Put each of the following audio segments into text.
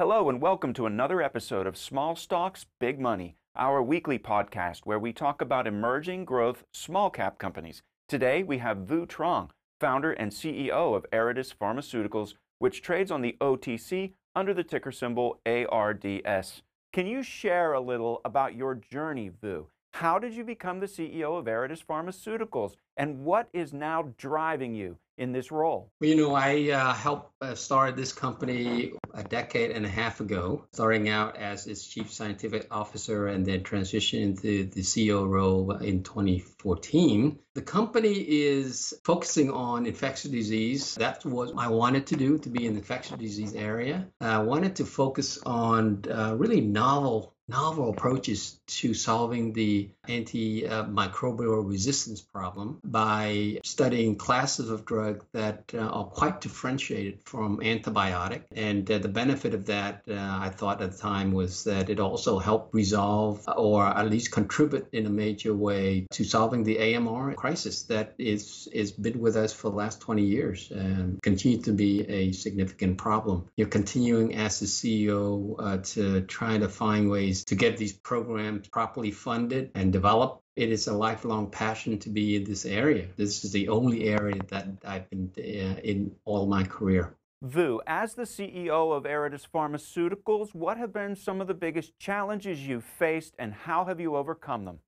Hello, and welcome to another episode of Small Stocks, Big Money, our weekly podcast where we talk about emerging growth small cap companies. Today we have Vu Truong, founder and CEO of Aridis Pharmaceuticals, which trades on the OTC under the ticker symbol ARDS. Can you share a little about your journey, Vu? How did you become the CEO of Aridis Pharmaceuticals, and what is now driving you in this role? You know, I uh, helped uh, start this company a decade and a half ago, starting out as its chief scientific officer and then transitioning into the CEO role in 2014. The company is focusing on infectious disease. That's what I wanted to do, to be in the infectious disease area. I wanted to focus on uh, really novel novel approaches to solving the antimicrobial resistance problem by studying classes of drugs that uh, are quite differentiated from antibiotic. And uh, the benefit of that, uh, I thought at the time, was that it also helped resolve or at least contribute in a major way to solving the AMR crisis that is is been with us for the last 20 years and continue to be a significant problem. You're continuing as the CEO uh, to try to find ways to get these programs properly funded and developed. It is a lifelong passion to be in this area. This is the only area that I've been uh, in all my career. Vu, as the CEO of Aridis Pharmaceuticals, what have been some of the biggest challenges you've faced and how have you overcome them?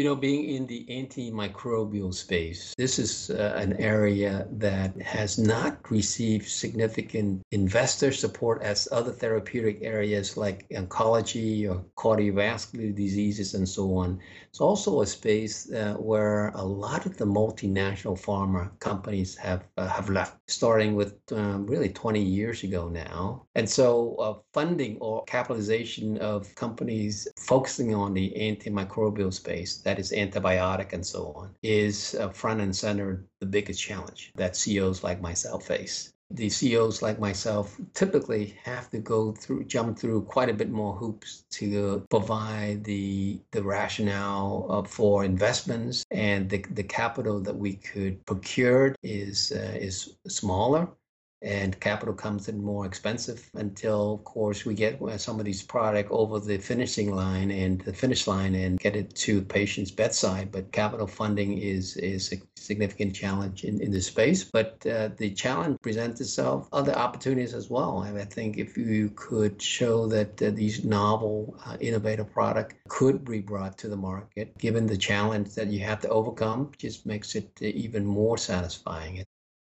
You know, being in the antimicrobial space, this is uh, an area that has not received significant investor support as other therapeutic areas like oncology or cardiovascular diseases and so on. It's also a space uh, where a lot of the multinational pharma companies have uh, have left, starting with um, really 20 years ago now. And so, uh, funding or capitalization of companies focusing on the antimicrobial space that is antibiotic and so on, is uh, front and center the biggest challenge that CEOs like myself face. The CEOs like myself typically have to go through, jump through quite a bit more hoops to provide the the rationale uh, for investments, and the, the capital that we could procure is uh, is smaller and capital comes in more expensive until of course we get some of these product over the finishing line and the finish line and get it to patient's bedside. But capital funding is is a significant challenge in, in this space. But uh, the challenge presents itself other opportunities as well. And i think if you could show that uh, these novel uh, innovative product could be brought to the market given the challenge that you have to overcome just makes it even more satisfying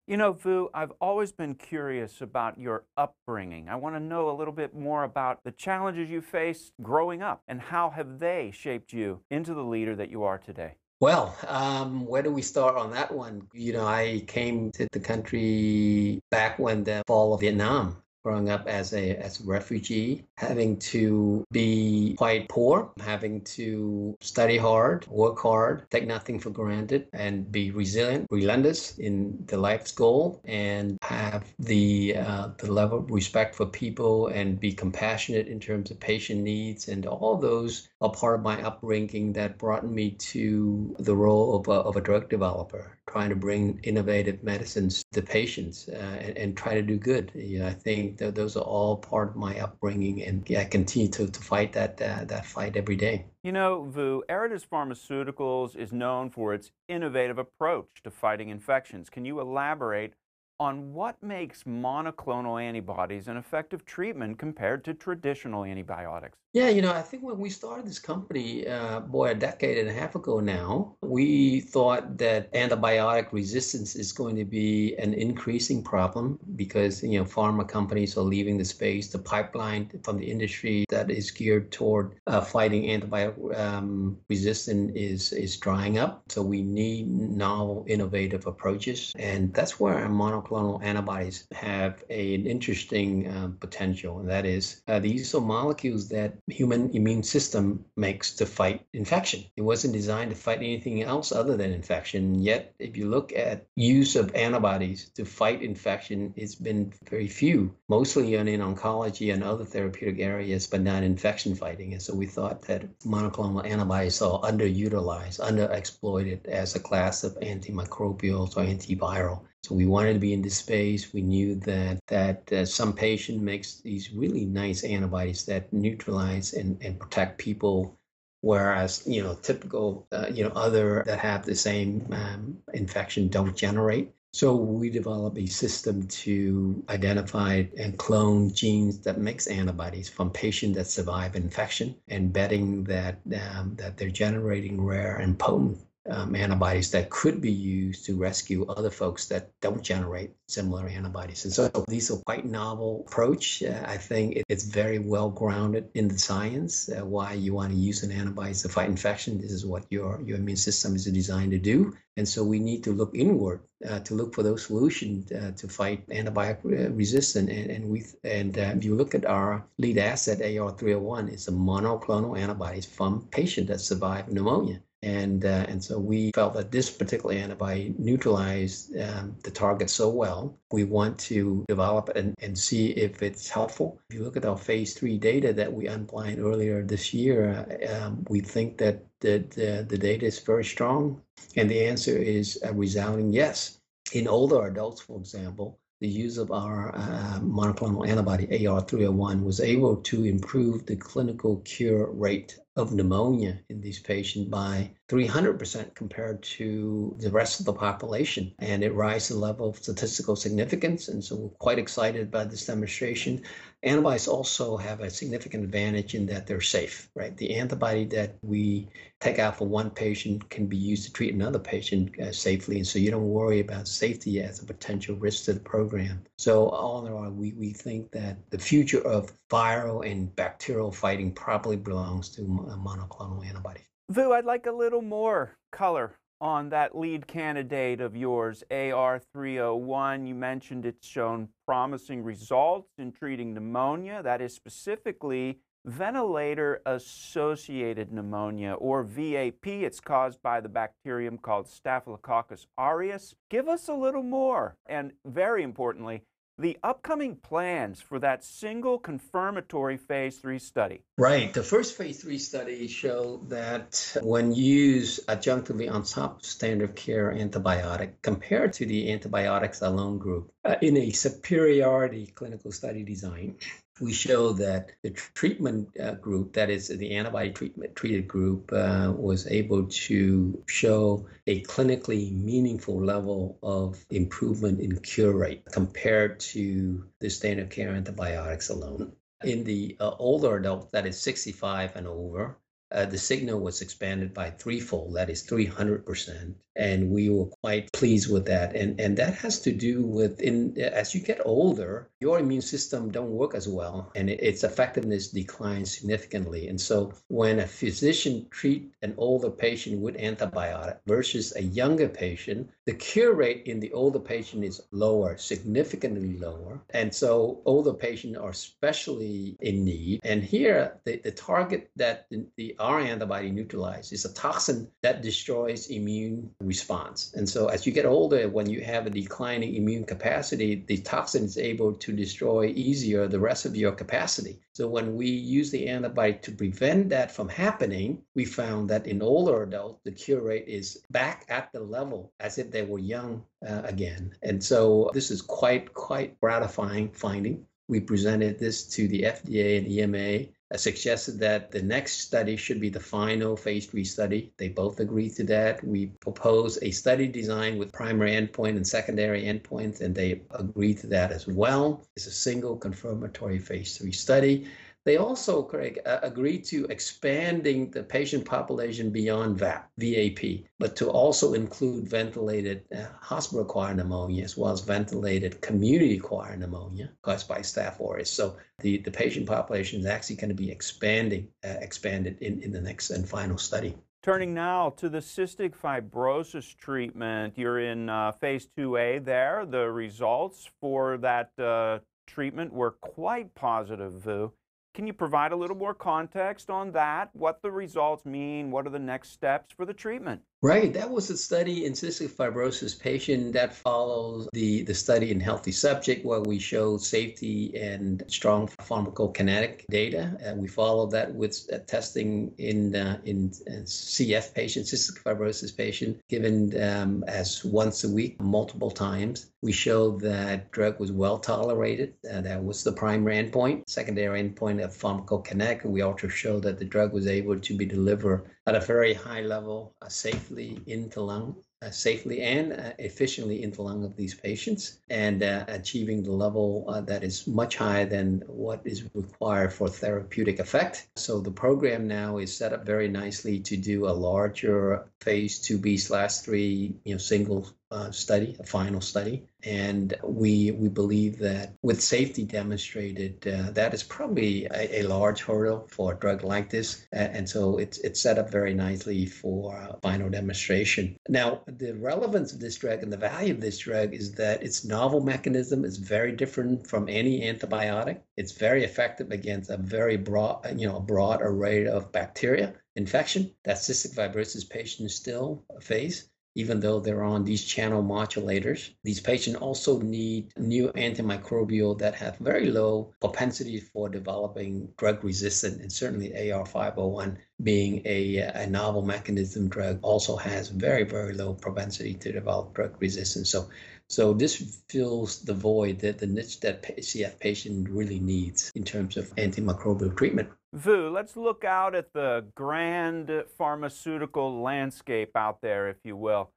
you know, Vu, I've always been curious about your upbringing. I want to know a little bit more about the challenges you faced growing up and how have they shaped you into the leader that you are today? Well, um, where do we start on that one? You know, I came to the country back when the fall of Vietnam growing up as a as a refugee, having to be quite poor, having to study hard, work hard, take nothing for granted, and be resilient, relentless in the life's goal, and have the uh, the level of respect for people and be compassionate in terms of patient needs, and all those are part of my upbringing that brought me to the role of a, of a drug developer trying to bring innovative medicines to patients uh, and, and, try to do good. You know, I think those are all part of my upbringing, and I continue to, to fight that uh, that fight every day. You know, Vu, Aridis Pharmaceuticals is known for its innovative approach to fighting infections. Can you elaborate on what makes monoclonal antibodies an effective treatment compared to traditional antibiotics? Yeah, you know, I think when we started this company, uh, boy, a decade and a half ago now, we thought that antibiotic resistance is going to be an increasing problem because, you know, pharma companies are leaving the space. The pipeline from the industry that is geared toward uh, fighting antibiotic um, resistance is, is drying up. So we need novel, innovative approaches. And that's where monoclonal antibodies have a, an interesting uh, potential, and that is uh, these are molecules that human immune system makes to fight infection. It wasn't designed to fight anything else other than infection. Yet, if you look at use of antibodies to fight infection, it's been very few, mostly in, in oncology and other therapeutic areas, but not infection fighting. And so we thought that monoclonal antibodies are underutilized, underexploited as a class of antimicrobials or antiviral. So we wanted to be in this space. We knew that that uh, some patient makes these really nice antibodies that neutralize and, and protect people whereas you know typical uh, you know other that have the same um, infection don't generate so we developed a system to identify and clone genes that makes antibodies from patients that survive infection and betting that um, that they're generating rare and potent um, antibodies that could be used to rescue other folks that don't generate similar antibodies. And so these are quite novel approach. Uh, I think it's very well grounded in the science. Uh, why you want to use an antibody to fight infection. This is what your your immune system is designed to do. And so we need to look inward uh, to look for those solutions uh, to fight antibiotic resistance. And, and we and uh, if you look at our lead asset AR301, it's a monoclonal antibodies from patient that survived pneumonia. And, uh, and so we felt that this particular antibody neutralized um, the target so well. We want to develop it and, and see if it's helpful. If you look at our phase three data that we unblind earlier this year, um, we think that the, the, the, data is very strong. And the answer is a resounding yes. In older adults, for example, the use of our uh, monoclonal antibody AR301 was able to improve the clinical cure rate of pneumonia in these patients by 300% compared to the rest of the population. And it rises the level of statistical significance. And so we're quite excited by this demonstration. Antibodies also have a significant advantage in that they're safe, right? The antibody that we take out for one patient can be used to treat another patient uh, safely. And so you don't worry about safety as a potential risk to the program. So all in all, we, we think that the future of viral and bacterial fighting probably belongs to monoclonal antibodies. Vu, I'd like a little more color on that lead candidate of yours, AR301. You mentioned it's shown promising results in treating pneumonia. That is specifically ventilator associated pneumonia, or VAP. It's caused by the bacterium called Staphylococcus aureus. Give us a little more. And very importantly, the upcoming plans for that single confirmatory phase three study. Right. The first phase three study showed that when used adjunctively on top of standard care antibiotic compared to the antibiotics alone group uh, in a superiority clinical study design, we show that the treatment uh, group, that is the antibody treatment treated group, uh, was able to show a clinically meaningful level of improvement in cure rate compared to the standard care antibiotics alone. In the uh, older adult, that is 65 and over, uh, the signal was expanded by threefold, that is 300%. And we were quite pleased with that. And, and that has to do with in as you get older, your immune system don't work as well and it, its effectiveness declines significantly. And so when a physician treat an older patient with antibiotic versus a younger patient, the cure rate in the older patient is lower, significantly lower. And so older patients are especially in need. And here the, the target that the, the our antibody neutralizes is a toxin that destroys immune response. And so as you get older, when you have a declining immune capacity, the toxin is able to destroy easier the rest of your capacity. So when we use the antibody to prevent that from happening, we found that in older adults, the cure rate is back at the level as if they were young uh, again. And so this is quite, quite gratifying finding. We presented this to the FDA and EMA suggested that the next study should be the final phase three study. They both agreed to that. We proposed a study design with primary endpoint and secondary endpoints, and they agreed to that as well. It's a single confirmatory phase three study. They also, Craig, uh, agreed to expanding the patient population beyond VAP, VAP, but to also include ventilated uh, hospital-acquired pneumonia as well as ventilated community-acquired pneumonia caused by Staph aureus. So the, the patient population is actually going to be expanding, uh, expanded in, in the next and final study. Turning now to the cystic fibrosis treatment, you're in uh, phase 2A there. The results for that uh, treatment were quite positive, Vu. Can you provide a little more context on that? What the results mean? What are the next steps for the treatment? Right. That was a study in cystic fibrosis patient that follows the, the study in healthy subject where we showed safety and strong pharmacokinetic data. And we followed that with uh, testing in uh, in CF patients, cystic fibrosis patient, given um, as once a week, multiple times. We showed that drug was well tolerated. Uh, that was the primary endpoint. Secondary endpoint of pharmacokinetic. We also showed that the drug was able to be delivered at a very high level, uh, safely into lung, uh, safely and uh, efficiently into lung of these patients, and uh, achieving the level uh, that is much higher than what is required for therapeutic effect. So the program now is set up very nicely to do a larger phase 2b slash 3 you know single study, a final study, and we we believe that with safety demonstrated, uh, that is probably a, a, large hurdle for a drug like this, and so it's it's set up very nicely for final demonstration. Now, the relevance of this drug and the value of this drug is that its novel mechanism is very different from any antibiotic. It's very effective against a very broad, you know, broad array of bacteria infection that cystic fibrosis patients still face even though they're on these channel modulators. These patients also need new antimicrobial that have very low propensity for developing drug resistant, and certainly AR501 being a, a novel mechanism drug also has very, very low propensity to develop drug resistance. So so this fills the void that the niche that CF patient really needs in terms of antimicrobial treatment. Vu, let's look out at the grand pharmaceutical landscape out there, if you will.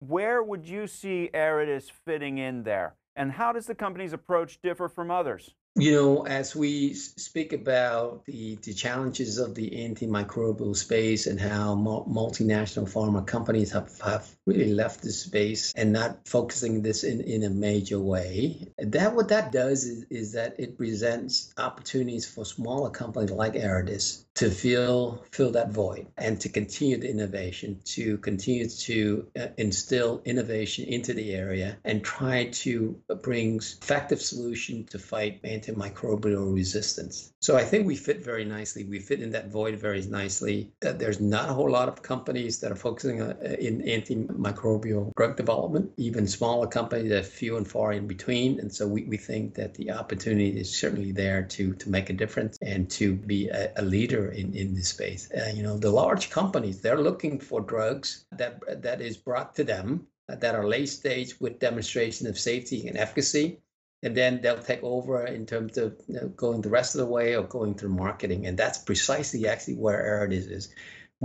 Where would you see Aridis fitting in there? And how does the company's approach differ from others? You know, as we speak about the, the challenges of the antimicrobial space and how multinational pharma companies have, have really left this space and not focusing this in, in a major way, that what that does is, is that it presents opportunities for smaller companies like Aridis to fill fill that void and to continue the innovation, to continue to uh, instill innovation into the area and try to bring effective solution to fight antimicrobial resistance. So I think we fit very nicely. We fit in that void very nicely. There's not a whole lot of companies that are focusing on, uh, in antimicrobial drug development. Even smaller companies that few and far in between. And so we, we think that the opportunity is certainly there to to make a difference and to be a, a leader in, in this space. Uh, you know, the large companies, they're looking for drugs that that is brought to them that are late stage with demonstration of safety and efficacy. And then they'll take over in terms of you know, going the rest of the way or going through marketing. And that's precisely actually where Aridis is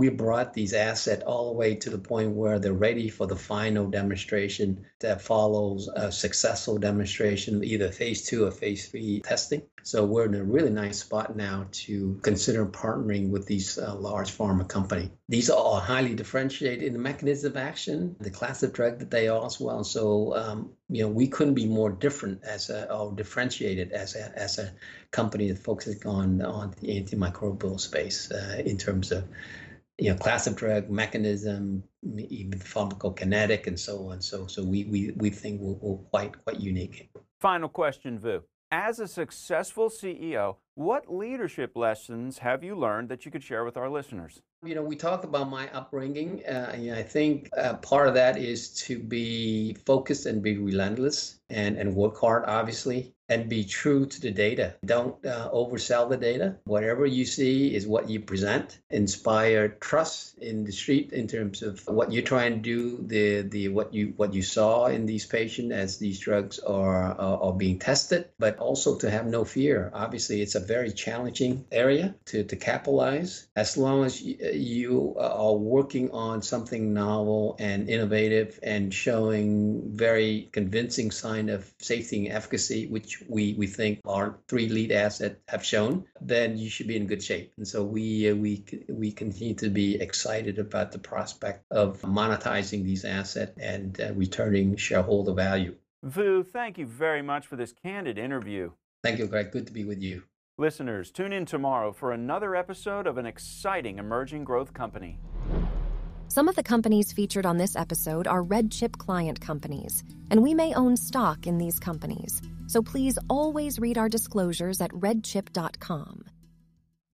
we brought these assets all the way to the point where they're ready for the final demonstration that follows a successful demonstration, either phase two or phase three testing. So we're in a really nice spot now to consider partnering with these uh, large pharma company. These are all highly differentiated in the mechanism of action, the class of drug that they are as well. So um, you know we couldn't be more different as a or differentiated as a as a company that focuses on on the antimicrobial space uh, in terms of you know, class of drug, mechanism, even pharmacokinetic, and so on. So, so we we we think we're, we're quite quite unique. Final question, Vu. As a successful CEO, what leadership lessons have you learned that you could share with our listeners? You know, we talked about my upbringing. Uh, I think uh, part of that is to be focused and be relentless and, and work hard, obviously and be true to the data. Don't uh, oversell the data. Whatever you see is what you present. Inspire trust in the street in terms of what you're trying to do, the the what you what you saw in these patients as these drugs are are, are being tested, but also to have no fear. Obviously, it's a very challenging area to to capitalize. As long as you, are working on something novel and innovative and showing very convincing sign of safety and efficacy, which we we think our three lead assets have shown, then you should be in good shape. And so we uh, we we continue to be excited about the prospect of monetizing these assets and uh, returning shareholder value. Vu, thank you very much for this candid interview. Thank you, Greg. Good to be with you. Listeners, tune in tomorrow for another episode of an exciting emerging growth company. Some of the companies featured on this episode are RedChip client companies, and we may own stock in these companies. So please always read our disclosures at redchip.com.